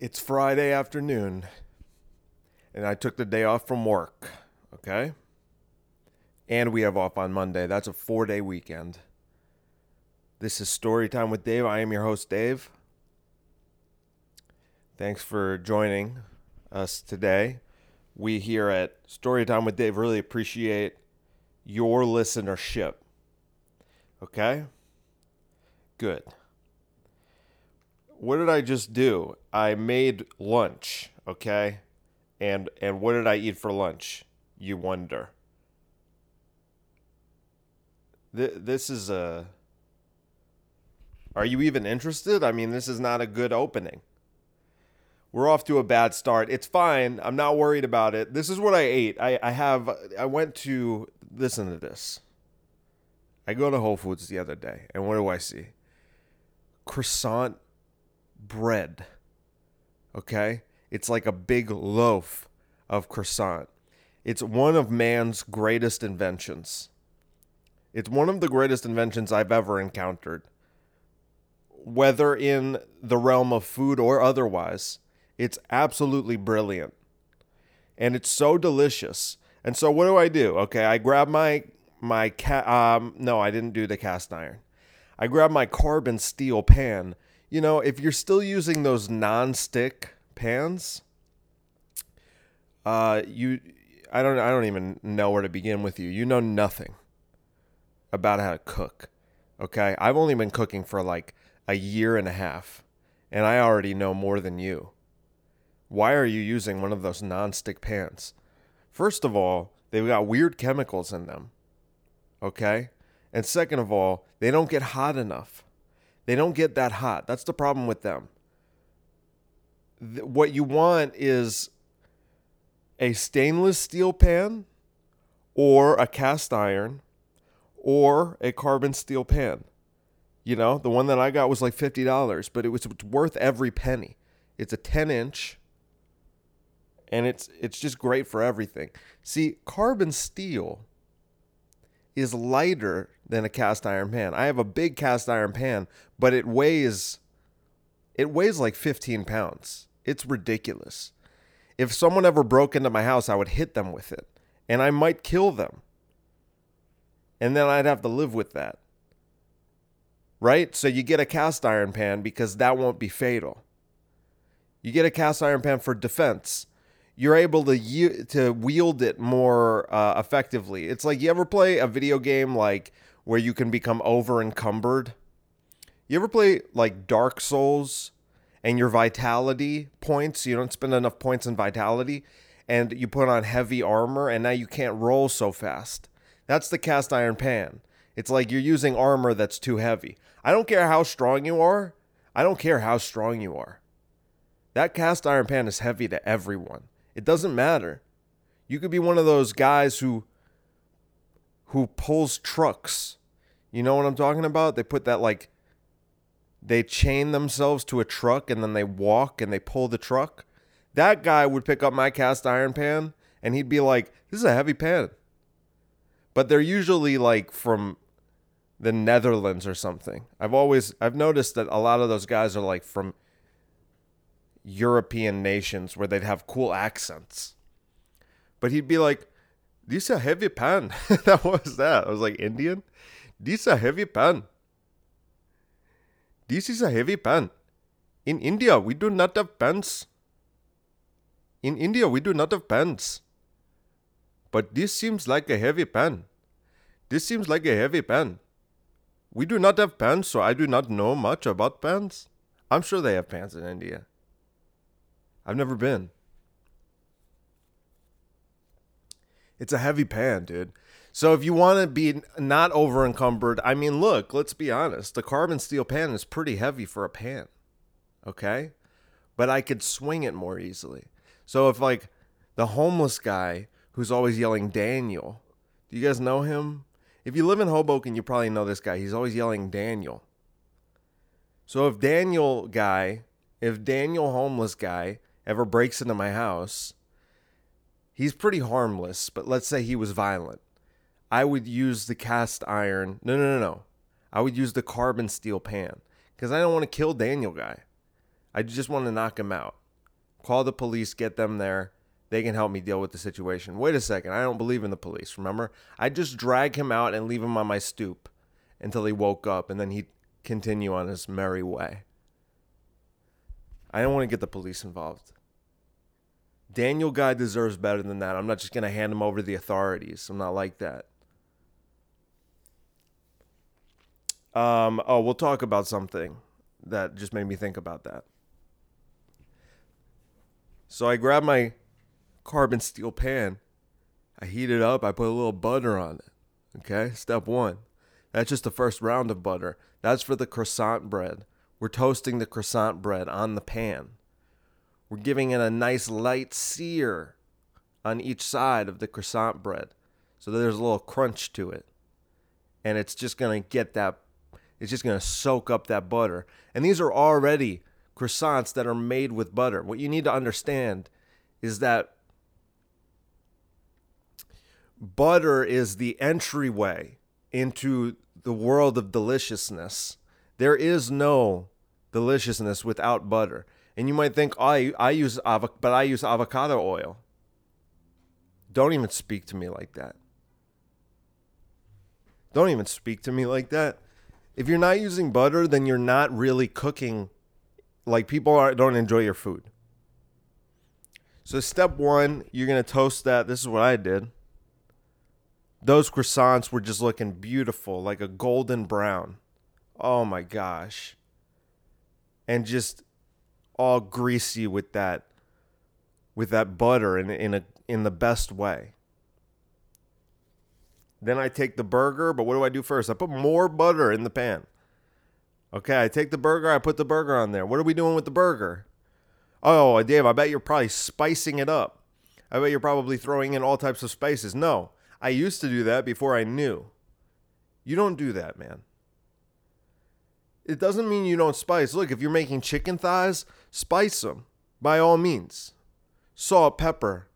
It's Friday afternoon, and I took the day off from work, okay? And we have off on Monday. That's a four day weekend. This is Storytime with Dave. I am your host, Dave. Thanks for joining us today. We here at Storytime with Dave really appreciate your listenership. Okay? Good. What did I just do? I made lunch, okay? And and what did I eat for lunch? You wonder. Th- this is a Are you even interested? I mean, this is not a good opening. We're off to a bad start. It's fine. I'm not worried about it. This is what I ate. I, I have I went to listen to this. I go to Whole Foods the other day, and what do I see? Croissant bread. Okay? It's like a big loaf of croissant. It's one of man's greatest inventions. It's one of the greatest inventions I've ever encountered. Whether in the realm of food or otherwise, it's absolutely brilliant. And it's so delicious. And so what do I do? Okay, I grab my my cat um no, I didn't do the cast iron. I grab my carbon steel pan. You know, if you're still using those non-stick pans, uh you I don't I don't even know where to begin with you. You know nothing about how to cook. Okay? I've only been cooking for like a year and a half, and I already know more than you. Why are you using one of those non-stick pans? First of all, they've got weird chemicals in them. Okay? And second of all, they don't get hot enough. They don't get that hot. That's the problem with them. Th- What you want is a stainless steel pan or a cast iron or a carbon steel pan. You know, the one that I got was like $50, but it was worth every penny. It's a 10 inch and it's it's just great for everything. See, carbon steel is lighter than a cast iron pan. I have a big cast iron pan, but it weighs it weighs like 15 pounds. It's ridiculous. If someone ever broke into my house, I would hit them with it, and I might kill them. And then I'd have to live with that. Right? So you get a cast iron pan because that won't be fatal. You get a cast iron pan for defense you're able to u- to wield it more uh, effectively. It's like you ever play a video game like where you can become over encumbered. You ever play like Dark Souls and your vitality points, you don't spend enough points in vitality and you put on heavy armor and now you can't roll so fast. That's the cast iron pan. It's like you're using armor that's too heavy. I don't care how strong you are. I don't care how strong you are. That cast iron pan is heavy to everyone. It doesn't matter. You could be one of those guys who who pulls trucks. You know what I'm talking about? They put that like they chain themselves to a truck and then they walk and they pull the truck. That guy would pick up my cast iron pan and he'd be like, "This is a heavy pan." But they're usually like from the Netherlands or something. I've always I've noticed that a lot of those guys are like from European nations where they'd have cool accents. But he'd be like, This a heavy pan. that was that. I was like, Indian? This a heavy pan. This is a heavy pan. In India, we do not have pans. In India, we do not have pans. But this seems like a heavy pan. This seems like a heavy pan. We do not have pans, so I do not know much about pans. I'm sure they have pans in India. I've never been. It's a heavy pan, dude. So if you want to be not over encumbered, I mean, look, let's be honest. The carbon steel pan is pretty heavy for a pan. Okay? But I could swing it more easily. So if like the homeless guy who's always yelling Daniel, do you guys know him? If you live in Hoboken, you probably know this guy. He's always yelling Daniel. So if Daniel guy, if Daniel homeless guy ever breaks into my house, he's pretty harmless, but let's say he was violent. I would use the cast iron. No, no, no, no. I would use the carbon steel pan because I don't want to kill Daniel guy. I just want to knock him out. call the police, get them there. They can help me deal with the situation. Wait a second. I don't believe in the police, remember? I just drag him out and leave him on my stoop until he woke up and then he'd continue on his merry way. I don't want to get the police involved. Daniel Guy deserves better than that. I'm not just going to hand him over to the authorities. I'm not like that. Um, oh, we'll talk about something that just made me think about that. So I grabbed my carbon steel pan. I heat it up. I put a little butter on it. Okay, step one. That's just the first round of butter. That's for the croissant bread. We're toasting the croissant bread on the pan. We're giving it a nice light sear on each side of the croissant bread so there's a little crunch to it. And it's just going to get that, it's just going to soak up that butter. And these are already croissants that are made with butter. What you need to understand is that butter is the entryway into the world of deliciousness. There is no deliciousness without butter. And you might think, oh, I, I use avo- but I use avocado oil. Don't even speak to me like that. Don't even speak to me like that. If you're not using butter, then you're not really cooking like people are, don't enjoy your food. So, step one, you're to toast that. This is what I did. Those croissants were just looking beautiful, like a golden brown. Oh my gosh. And just all greasy with that with that butter in in a in the best way. Then I take the burger, but what do I do first? I put more butter in the pan. Okay, I take the burger, I put the burger on there. What are we doing with the burger? Oh, Dave, I bet you're probably spicing it up. I bet you're probably throwing in all types of spices. No, I used to do that before I knew. You don't do that, man. It doesn't mean you don't spice. Look, if you're making chicken thighs, spice them by all means. Salt, pepper,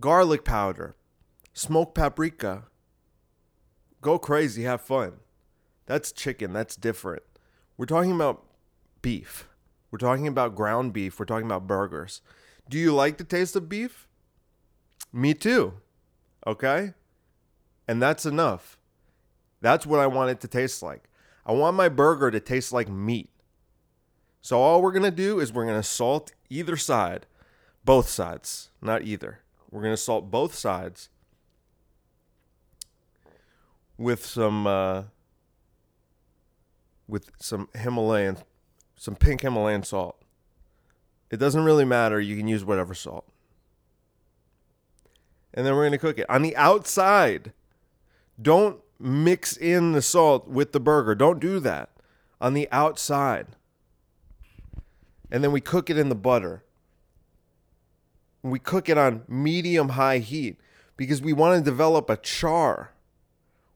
garlic powder, smoked paprika. Go crazy, have fun. That's chicken, that's different. We're talking about beef. We're talking about ground beef. We're talking about burgers. Do you like the taste of beef? Me too. Okay? And that's enough. That's what I want it to taste like. I want my burger to taste like meat. So all we're going to do is we're going to salt either side, both sides, not either. We're going to salt both sides with some uh, with some Himalayan some pink Himalayan salt. It doesn't really matter. You can use whatever salt. And then we're going to cook it. On the outside, don't mix in the salt with the burger. Don't do that. On the outside. And then we cook it in the butter. We cook it on medium high heat because we want to develop a char.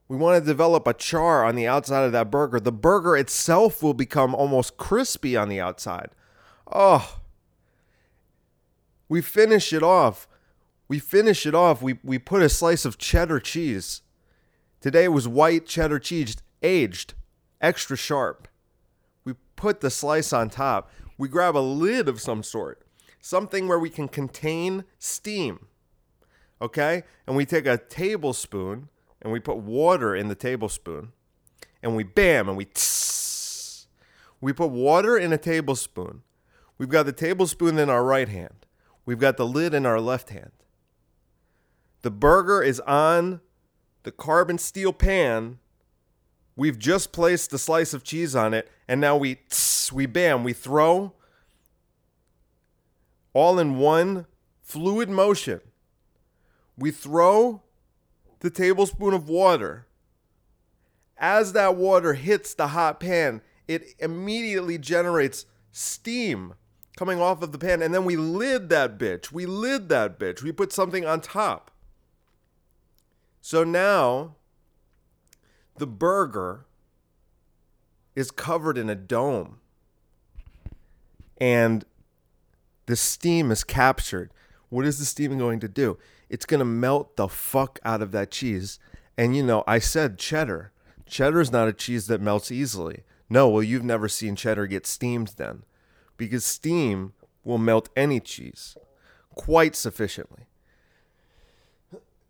We want to develop a char on the outside of that burger. The burger itself will become almost crispy on the outside. Oh. We finish it off. We finish it off. We, we put a slice of cheddar cheese Today was white cheddar cheese, aged, extra sharp. We put the slice on top. We grab a lid of some sort, something where we can contain steam. Okay? And we take a tablespoon and we put water in the tablespoon. And we bam and we tss. We put water in a tablespoon. We've got the tablespoon in our right hand. We've got the lid in our left hand. The burger is on the carbon steel pan. We've just placed the slice of cheese on it, and now we tss, we bam, we throw all in one fluid motion. We throw the tablespoon of water. As that water hits the hot pan, it immediately generates steam coming off of the pan. And then we lid that bitch. We lid that bitch. We put something on top. So now the burger is covered in a dome and the steam is captured. What is the steam going to do? It's going to melt the fuck out of that cheese. And you know, I said cheddar. Cheddar is not a cheese that melts easily. No, well, you've never seen cheddar get steamed then. Because steam will melt any cheese quite sufficiently.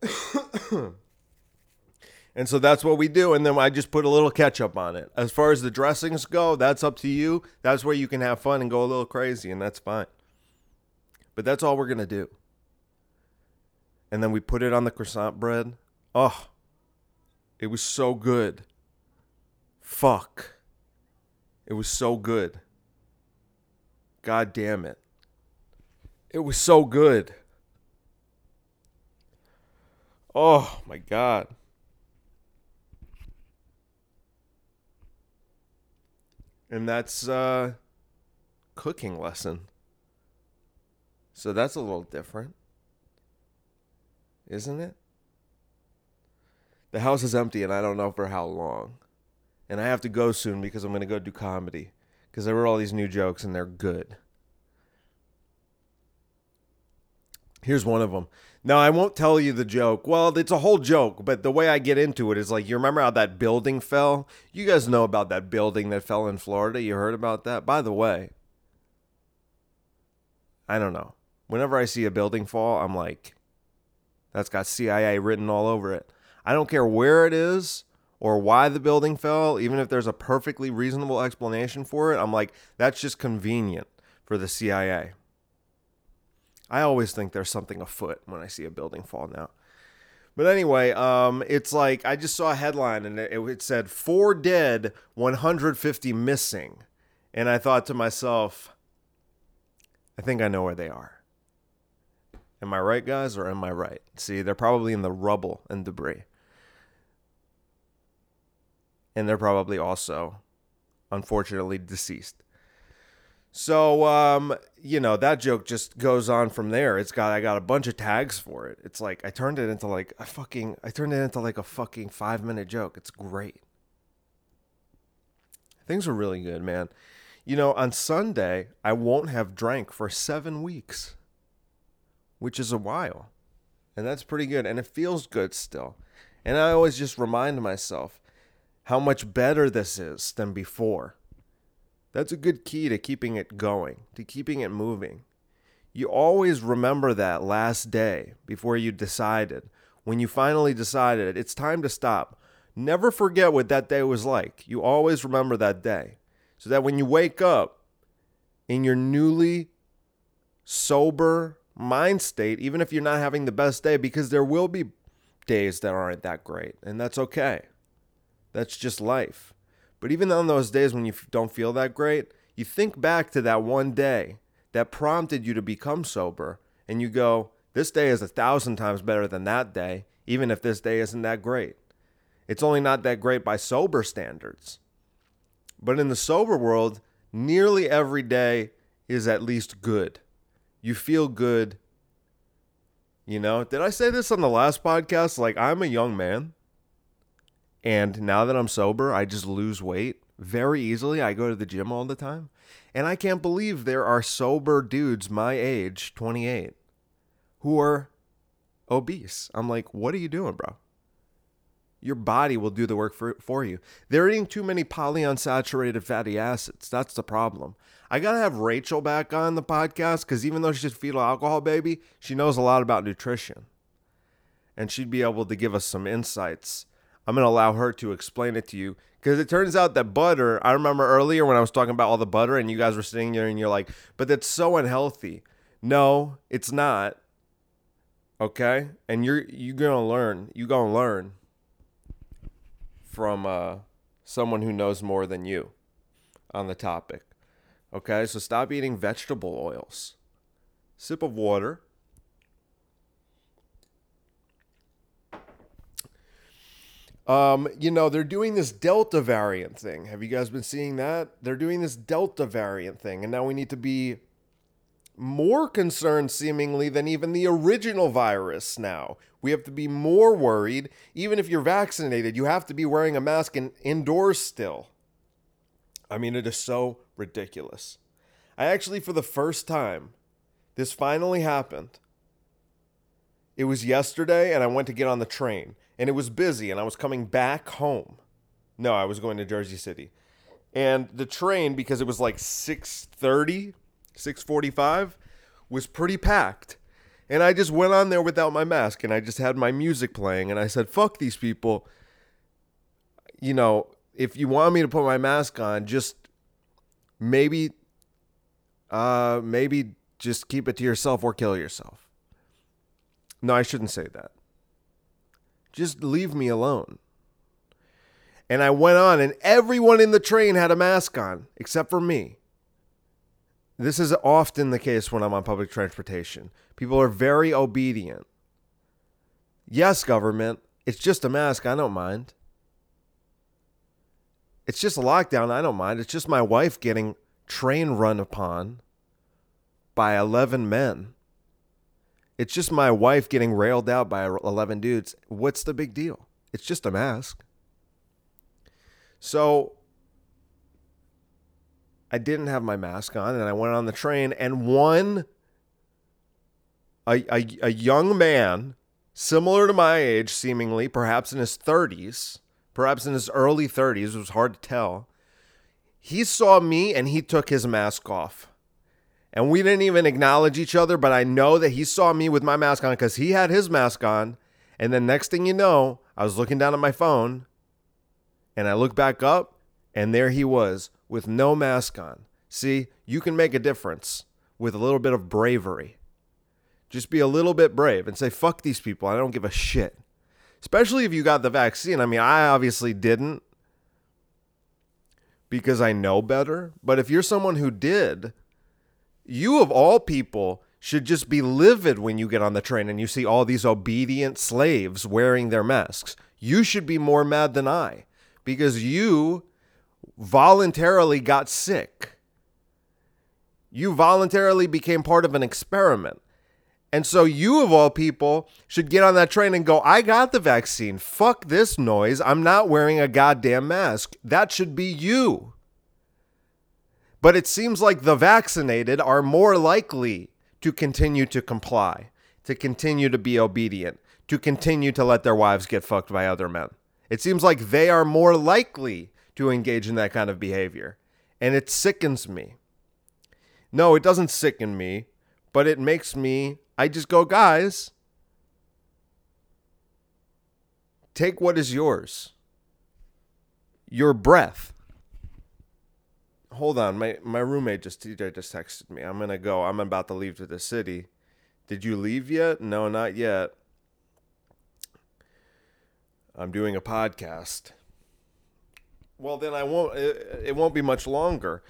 and so that's what we do. And then I just put a little ketchup on it. As far as the dressings go, that's up to you. That's where you can have fun and go a little crazy, and that's fine. But that's all we're going to do. And then we put it on the croissant bread. Oh, it was so good. Fuck. It was so good. God damn it. It was so good. Oh my God. And that's uh cooking lesson. So that's a little different. Isn't it? The house is empty and I don't know for how long. And I have to go soon because I'm going to go do comedy. Because I wrote all these new jokes and they're good. Here's one of them. Now, I won't tell you the joke. Well, it's a whole joke, but the way I get into it is like, you remember how that building fell? You guys know about that building that fell in Florida. You heard about that? By the way, I don't know. Whenever I see a building fall, I'm like, that's got CIA written all over it. I don't care where it is or why the building fell, even if there's a perfectly reasonable explanation for it. I'm like, that's just convenient for the CIA. I always think there's something afoot when I see a building fall now. But anyway, um, it's like I just saw a headline and it, it said four dead, 150 missing. And I thought to myself, I think I know where they are. Am I right, guys, or am I right? See, they're probably in the rubble and debris. And they're probably also, unfortunately, deceased. So, um, you know, that joke just goes on from there. It's got, I got a bunch of tags for it. It's like, I turned it into like a fucking, I turned it into like a fucking five minute joke. It's great. Things are really good, man. You know, on Sunday, I won't have drank for seven weeks, which is a while. And that's pretty good. And it feels good still. And I always just remind myself how much better this is than before. That's a good key to keeping it going, to keeping it moving. You always remember that last day before you decided, when you finally decided it's time to stop. Never forget what that day was like. You always remember that day. So that when you wake up in your newly sober mind state, even if you're not having the best day, because there will be days that aren't that great, and that's okay. That's just life. But even on those days when you don't feel that great, you think back to that one day that prompted you to become sober, and you go, This day is a thousand times better than that day, even if this day isn't that great. It's only not that great by sober standards. But in the sober world, nearly every day is at least good. You feel good. You know, did I say this on the last podcast? Like, I'm a young man. And now that I'm sober, I just lose weight very easily. I go to the gym all the time. And I can't believe there are sober dudes my age, 28, who are obese. I'm like, what are you doing, bro? Your body will do the work for, for you. They're eating too many polyunsaturated fatty acids. That's the problem. I got to have Rachel back on the podcast because even though she's a fetal alcohol baby, she knows a lot about nutrition. And she'd be able to give us some insights I'm going to allow her to explain it to you because it turns out that butter, I remember earlier when I was talking about all the butter and you guys were sitting there and you're like, but that's so unhealthy. No, it's not. Okay? And you're you're to learn. You're to learn from uh, someone who knows more than you on the topic. Okay? So stop eating vegetable oils. Sip of water Um, you know, they're doing this Delta variant thing. Have you guys been seeing that? They're doing this Delta variant thing, and now we need to be more concerned, seemingly, than even the original virus now. We have to be more worried. Even if you're vaccinated, you have to be wearing a mask in, indoors still. I mean, it is so ridiculous. I actually, for the first time, this finally happened. It was yesterday, and I went to get on the train and it was busy and I was coming back home. No, I was going to Jersey City. And the train because it was like 6:30 6:45 was pretty packed. And I just went on there without my mask and I just had my music playing and I said, "Fuck these people." You know, if you want me to put my mask on, just maybe uh maybe just keep it to yourself or kill yourself. No, I shouldn't say that. Just leave me alone. And I went on, and everyone in the train had a mask on except for me. This is often the case when I'm on public transportation. People are very obedient. Yes, government, it's just a mask. I don't mind. It's just a lockdown. I don't mind. It's just my wife getting train run upon by 11 men. It's just my wife getting railed out by 11 dudes. What's the big deal? It's just a mask. So I didn't have my mask on and I went on the train and one a, a, a young man similar to my age seemingly perhaps in his 30s perhaps in his early 30s it was hard to tell he saw me and he took his mask off and we didn't even acknowledge each other but i know that he saw me with my mask on because he had his mask on and then next thing you know i was looking down at my phone and I look back up, and there he was with no mask on. See, you can make a difference with a little bit of bravery. Just be a little bit brave and say, fuck these people. I don't give a shit. Especially if you got the vaccine. I mean, I obviously didn't because I know better. But if you're someone who did, you of all people should just be livid when you get on the train and you see all these obedient slaves wearing their masks. You should be more mad than I because you voluntarily got sick. You voluntarily became part of an experiment. And so you, of all people, should get on that train and go, I got the vaccine. Fuck this noise. I'm not wearing a goddamn mask. That should be you. But it seems like the vaccinated are more likely to continue to comply, to continue to be obedient, to continue to let their wives get fucked by other men. It seems like they are more likely to engage in that kind of behavior. And it sickens me. No, it doesn't sicken me, but it makes me, I just go, guys, take what is yours your breath. Hold on, my, my roommate just TJ just texted me. I'm gonna go. I'm about to leave to the city. Did you leave yet? No, not yet. I'm doing a podcast. Well, then I won't. It, it won't be much longer.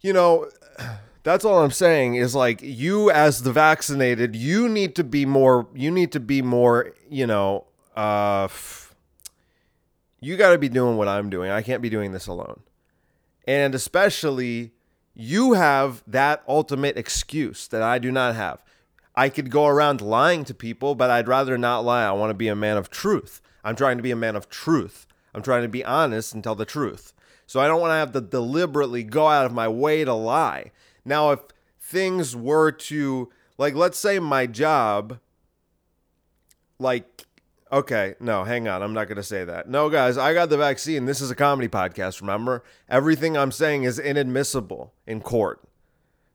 You know, that's all I'm saying is like you as the vaccinated, you need to be more. You need to be more. You know, uh, you got to be doing what I'm doing. I can't be doing this alone, and especially you have that ultimate excuse that I do not have. I could go around lying to people, but I'd rather not lie. I want to be a man of truth. I'm trying to be a man of truth. I'm trying to be honest and tell the truth. So I don't want to have to deliberately go out of my way to lie. Now, if things were to, like, let's say my job, like, okay, no, hang on. I'm not going to say that. No, guys, I got the vaccine. This is a comedy podcast, remember? Everything I'm saying is inadmissible in court.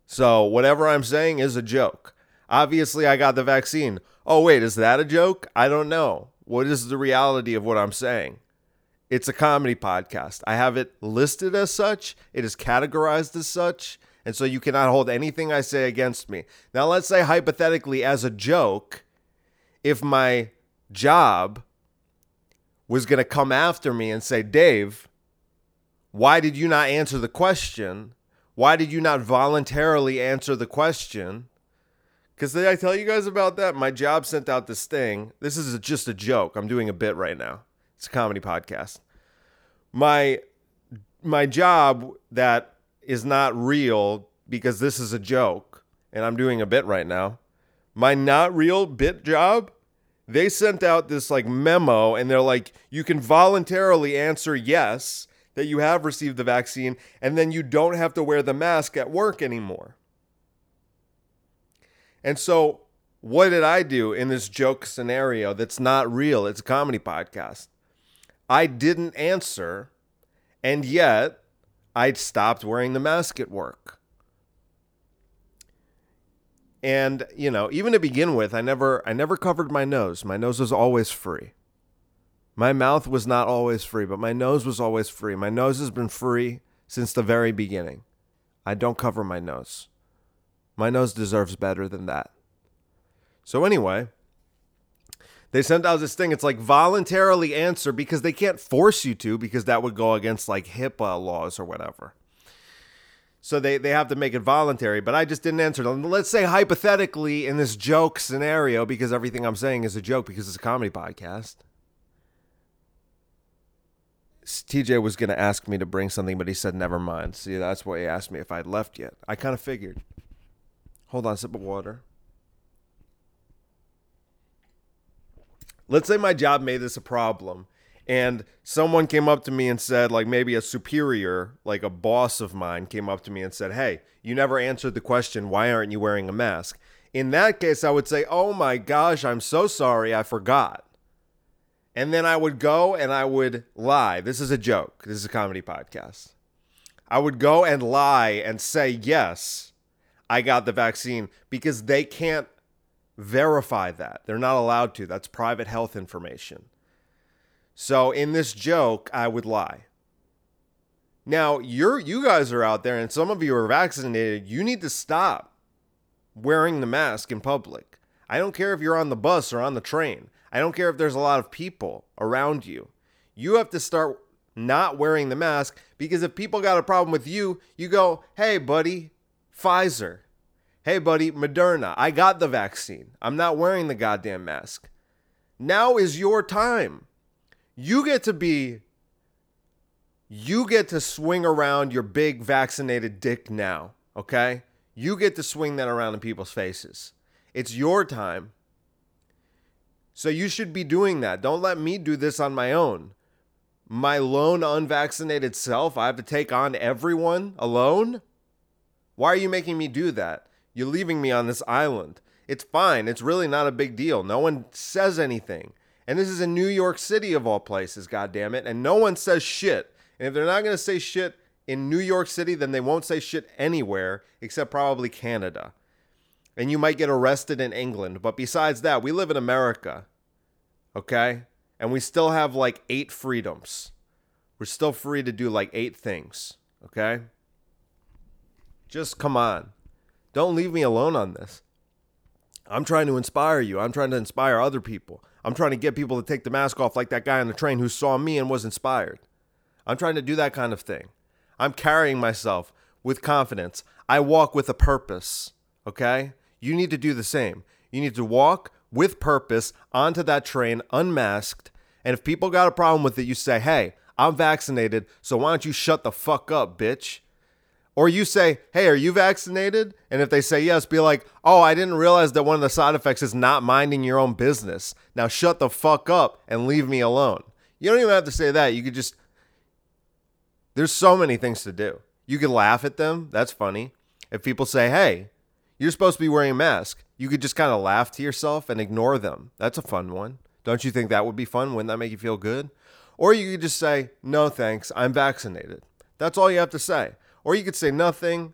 So whatever I'm saying is a joke. Obviously, I got the vaccine. Oh, wait, is that a joke? I don't know. What is the reality of what I'm saying? It's a comedy podcast. I have it listed as such, it is categorized as such, and so you cannot hold anything I say against me. Now, let's say hypothetically, as a joke, if my job was going to come after me and say, Dave, why did you not answer the question? Why did you not voluntarily answer the question? Because did I tell you guys about that? My job sent out this thing. This is just a joke. I'm doing a bit right now. It's a comedy podcast. My my job that is not real because this is a joke and I'm doing a bit right now. My not real bit job, they sent out this like memo and they're like you can voluntarily answer yes that you have received the vaccine and then you don't have to wear the mask at work anymore. And so, what did I do in this joke scenario that's not real? It's a comedy podcast. I didn't answer, and yet I'd stopped wearing the mask at work. And, you know, even to begin with, I never I never covered my nose. My nose was always free. My mouth was not always free, but my nose was always free. My nose has been free since the very beginning. I don't cover my nose. My nose deserves better than that. So, anyway, they sent out this thing. It's like voluntarily answer because they can't force you to because that would go against like HIPAA laws or whatever. So they, they have to make it voluntary, but I just didn't answer them. Let's say hypothetically in this joke scenario, because everything I'm saying is a joke because it's a comedy podcast. TJ was going to ask me to bring something, but he said, never mind. See, that's why he asked me if I'd left yet. I kind of figured. Hold on, sip of water. Let's say my job made this a problem and someone came up to me and said, like maybe a superior, like a boss of mine came up to me and said, Hey, you never answered the question, why aren't you wearing a mask? In that case, I would say, Oh my gosh, I'm so sorry, I forgot. And then I would go and I would lie. This is a joke. This is a comedy podcast. I would go and lie and say, Yes, I got the vaccine because they can't verify that. They're not allowed to. That's private health information. So in this joke, I would lie. Now, you're you guys are out there and some of you are vaccinated. You need to stop wearing the mask in public. I don't care if you're on the bus or on the train. I don't care if there's a lot of people around you. You have to start not wearing the mask because if people got a problem with you, you go, "Hey buddy, Pfizer. Hey buddy, Moderna. I got the vaccine. I'm not wearing the goddamn mask." Now is your time you get to be you get to swing around your big vaccinated dick now, okay? You get to swing that around in people's faces. It's your time. So you should be doing that. Don't let me do this on my own. My lone unvaccinated self, I have to take on everyone alone? Why are you making me do that? You're leaving me on this island. It's fine. It's really not a big deal. No one says anything. And this is in New York City of all places, God damn it! And no one says shit. And if they're not going to say shit in New York City, then they won't say shit anywhere except probably Canada. And you might get arrested in England. But besides that, we live in America. Okay? And we still have like eight freedoms. We're still free to do like eight things. Okay? Just come on. Don't leave me alone on this. I'm trying to inspire you. I'm trying to inspire other people. I'm trying to get people to take the mask off like that guy on the train who saw me and was inspired. I'm trying to do that kind of thing. I'm carrying myself with confidence. I walk with a purpose, okay? You need to do the same. You need to walk with purpose onto that train unmasked. And if people got a problem with it, you say, hey, I'm vaccinated, so why don't you shut the fuck up, bitch? Or you say, hey, are you vaccinated? And if they say yes, be like, oh, I didn't realize that one of the side effects is not minding your own business. Now shut the fuck up and leave me alone. You don't even have to say that. You could just, there's so many things to do. You could laugh at them. That's funny. If people say, hey, you're supposed to be wearing a mask, you could just kind of laugh to yourself and ignore them. That's a fun one. Don't you think that would be fun? Wouldn't that make you feel good? Or you could just say, no, thanks, I'm vaccinated. That's all you have to say. Or you could say nothing.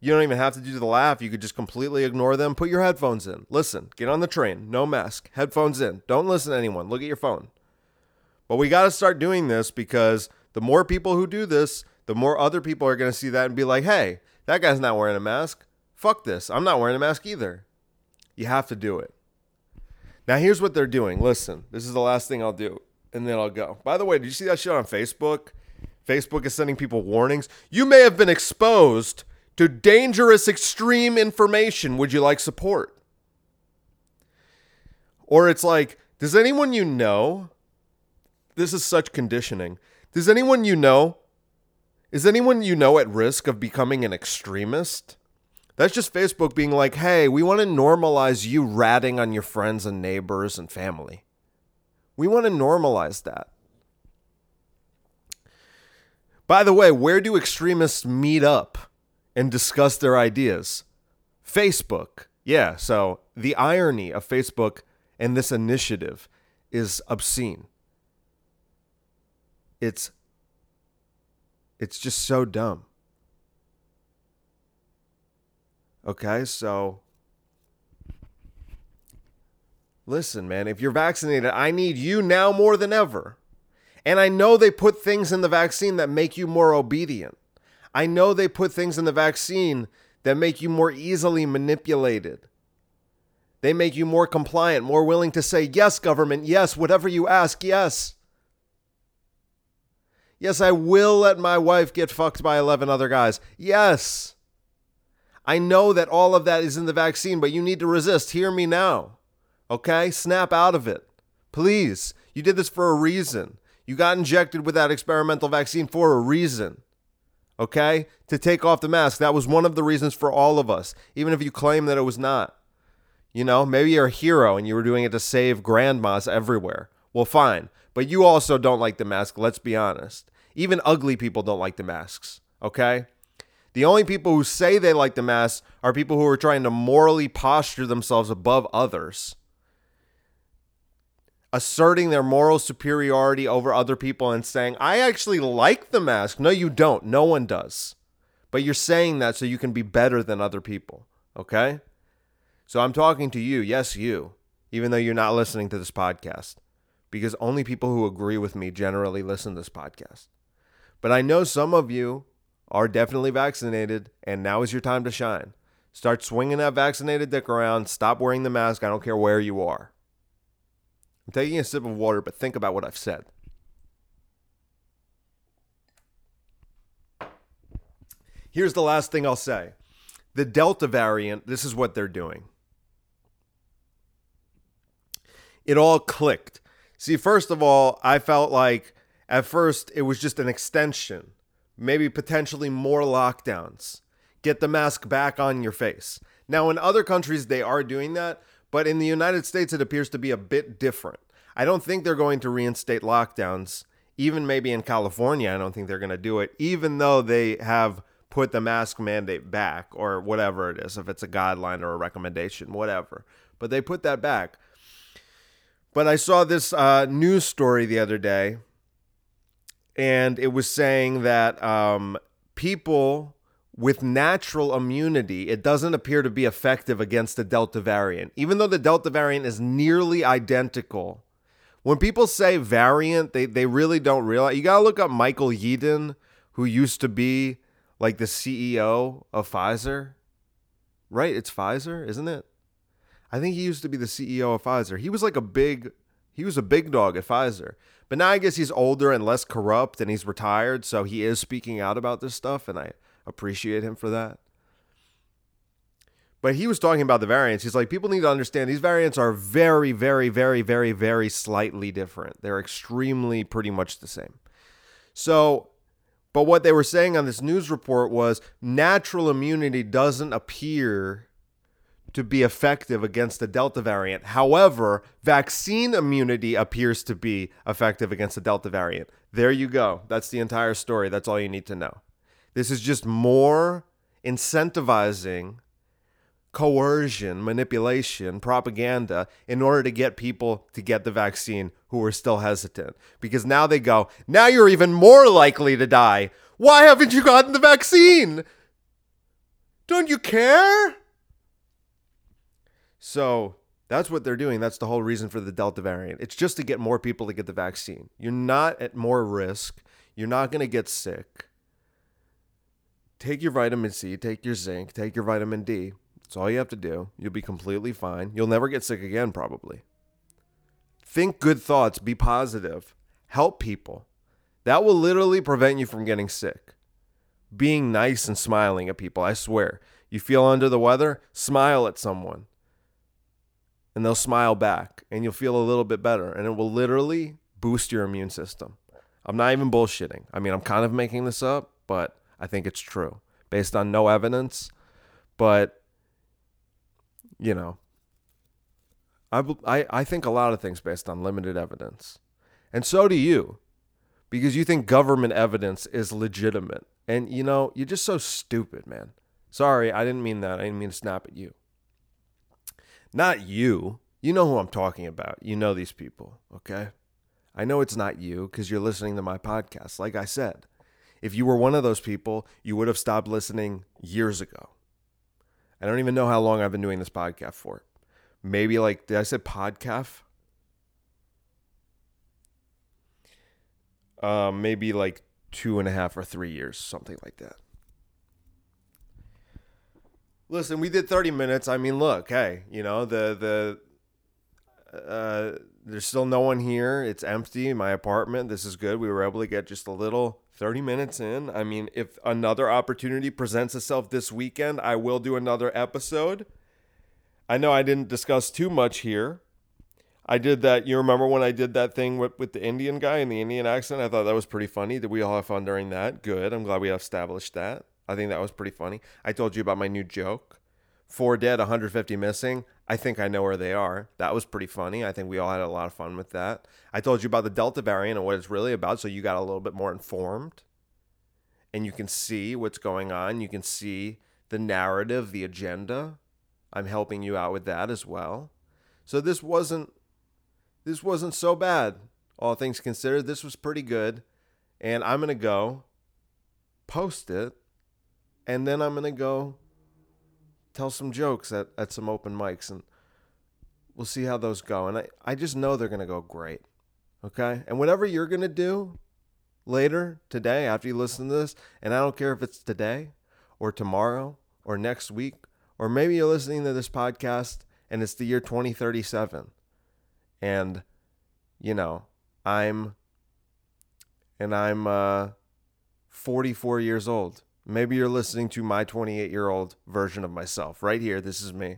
You don't even have to do the laugh. You could just completely ignore them. Put your headphones in. Listen. Get on the train. No mask. Headphones in. Don't listen to anyone. Look at your phone. But we got to start doing this because the more people who do this, the more other people are going to see that and be like, hey, that guy's not wearing a mask. Fuck this. I'm not wearing a mask either. You have to do it. Now, here's what they're doing. Listen, this is the last thing I'll do, and then I'll go. By the way, did you see that shit on Facebook? Facebook is sending people warnings. You may have been exposed to dangerous extreme information. Would you like support? Or it's like, does anyone you know, this is such conditioning. Does anyone you know, is anyone you know at risk of becoming an extremist? That's just Facebook being like, hey, we want to normalize you ratting on your friends and neighbors and family. We want to normalize that. By the way, where do extremists meet up and discuss their ideas? Facebook. Yeah, so the irony of Facebook and this initiative is obscene. It's it's just so dumb. Okay, so listen, man, if you're vaccinated, I need you now more than ever. And I know they put things in the vaccine that make you more obedient. I know they put things in the vaccine that make you more easily manipulated. They make you more compliant, more willing to say, yes, government, yes, whatever you ask, yes. Yes, I will let my wife get fucked by 11 other guys. Yes. I know that all of that is in the vaccine, but you need to resist. Hear me now. Okay? Snap out of it. Please. You did this for a reason. You got injected with that experimental vaccine for a reason. Okay? To take off the mask. That was one of the reasons for all of us, even if you claim that it was not. You know, maybe you're a hero and you were doing it to save grandmas everywhere. Well, fine. But you also don't like the mask, let's be honest. Even ugly people don't like the masks, okay? The only people who say they like the mask are people who are trying to morally posture themselves above others, asserting their moral superiority over other people and saying, I actually like the mask. No, you don't. No one does. But you're saying that so you can be better than other people, okay? So I'm talking to you, yes, you, even though you're not listening to this podcast, because only people who agree with me generally listen to this podcast. But I know some of you are definitely vaccinated, and now is your time to shine. Start swinging that vaccinated dick around. Stop wearing the mask. I don't care where you are. I'm taking a sip of water, but think about what I've said. Here's the last thing I'll say the Delta variant, this is what they're doing. it all clicked. See, first of all, I felt like at first it was just an extension, maybe potentially more lockdowns. Get the mask back on your face. Now, in other countries, they are doing that, but in the United States, it appears to be a bit different. I don't think they're going to reinstate lockdowns. Even maybe in California, I don't think they're going to do it, even though they have put the mask mandate back or whatever it is, if it's a guideline or a recommendation, whatever. But they put that back. But I saw this uh, news story the other day, and it was saying that um, people with natural immunity, it doesn't appear to be effective against the Delta variant, even though the Delta variant is nearly identical. When people say variant, they, they really don't realize. You got to look up Michael Yeadon, who used to be like the CEO of Pfizer. Right? It's Pfizer, isn't it? I think he used to be the CEO of Pfizer. He was like a big he was a big dog at Pfizer. But now I guess he's older and less corrupt and he's retired, so he is speaking out about this stuff and I appreciate him for that. But he was talking about the variants. He's like, people need to understand these variants are very, very, very, very, very slightly different. They're extremely pretty much the same. So, but what they were saying on this news report was natural immunity doesn't appear to be effective against the Delta variant. However, vaccine immunity appears to be effective against the Delta variant. There you go. That's the entire story. That's all you need to know. This is just more incentivizing coercion, manipulation, propaganda in order to get people to get the vaccine who are still hesitant. Because now they go, now you're even more likely to die. Why haven't you gotten the vaccine? Don't you care? So that's what they're doing. That's the whole reason for the Delta variant. It's just to get more people to get the vaccine. You're not at more risk. You're not going to get sick. Take your vitamin C, take your zinc, take your vitamin D. That's all you have to do. You'll be completely fine. You'll never get sick again, probably. Think good thoughts, be positive, help people. That will literally prevent you from getting sick. Being nice and smiling at people, I swear. You feel under the weather? Smile at someone and they'll smile back and you'll feel a little bit better and it will literally boost your immune system. I'm not even bullshitting. I mean, I'm kind of making this up, but I think it's true based on no evidence. But, you know, I, I, I think a lot of things based on limited evidence. And so do you, because you think government evidence is legitimate. And, you know, you're just so stupid, man. Sorry, I didn't mean that. I didn't mean to snap at you. Not you. You know who I'm talking about. You know these people, okay? I know it's not you because you're listening to my podcast. Like I said, if you were one of those people, you would have stopped listening years ago. I don't even know how long I've been doing this podcast for. maybe like did I say podcast? Um, maybe like two and a half or three years, something like that. Listen, we did 30 minutes. I mean, look, hey, you know, the the uh there's still no one here. It's empty my apartment. This is good. We were able to get just a little 30 minutes in. I mean, if another opportunity presents itself this weekend, I will do another episode. I know I didn't discuss too much here. I did that. You remember when I did that thing with, with the Indian guy and the Indian accent? I thought that was pretty funny. Did we all have fun during that? Good. I'm glad we established that. I think that was pretty funny. I told you about my new joke. Four dead, 150 missing. I think I know where they are. That was pretty funny. I think we all had a lot of fun with that. I told you about the Delta variant and what it's really about, so you got a little bit more informed. And you can see what's going on. You can see the narrative, the agenda. I'm helping you out with that as well. So this wasn't this wasn't so bad. All things considered, this was pretty good. And I'm going to go post it. And then I'm going to go tell some jokes at, at some open mics. And we'll see how those go. And I, I just know they're going to go great. Okay. And whatever you're going to do later today after you listen to this, and I don't care if it's today or tomorrow or next week, or maybe you're listening to this podcast and it's the year 2037 and you know i'm and i'm uh 44 years old maybe you're listening to my 28 year old version of myself right here. This is me.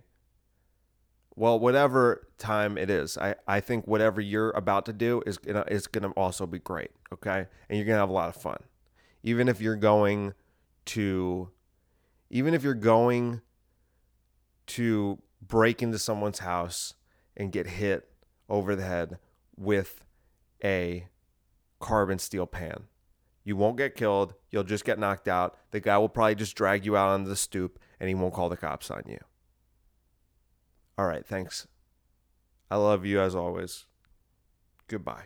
Well whatever time it is i i think whatever you're about to do is gonna is gonna also be great okay? And you're gonna have a lot of fun. Even if you're going to even if you're going to break into someone's house and get hit over the head with a carbon steel pan. You won't get killed. You'll just get knocked out. The guy will probably just drag you out onto the stoop and he won't call the cops on you. All right. Thanks. I love you as always. Goodbye.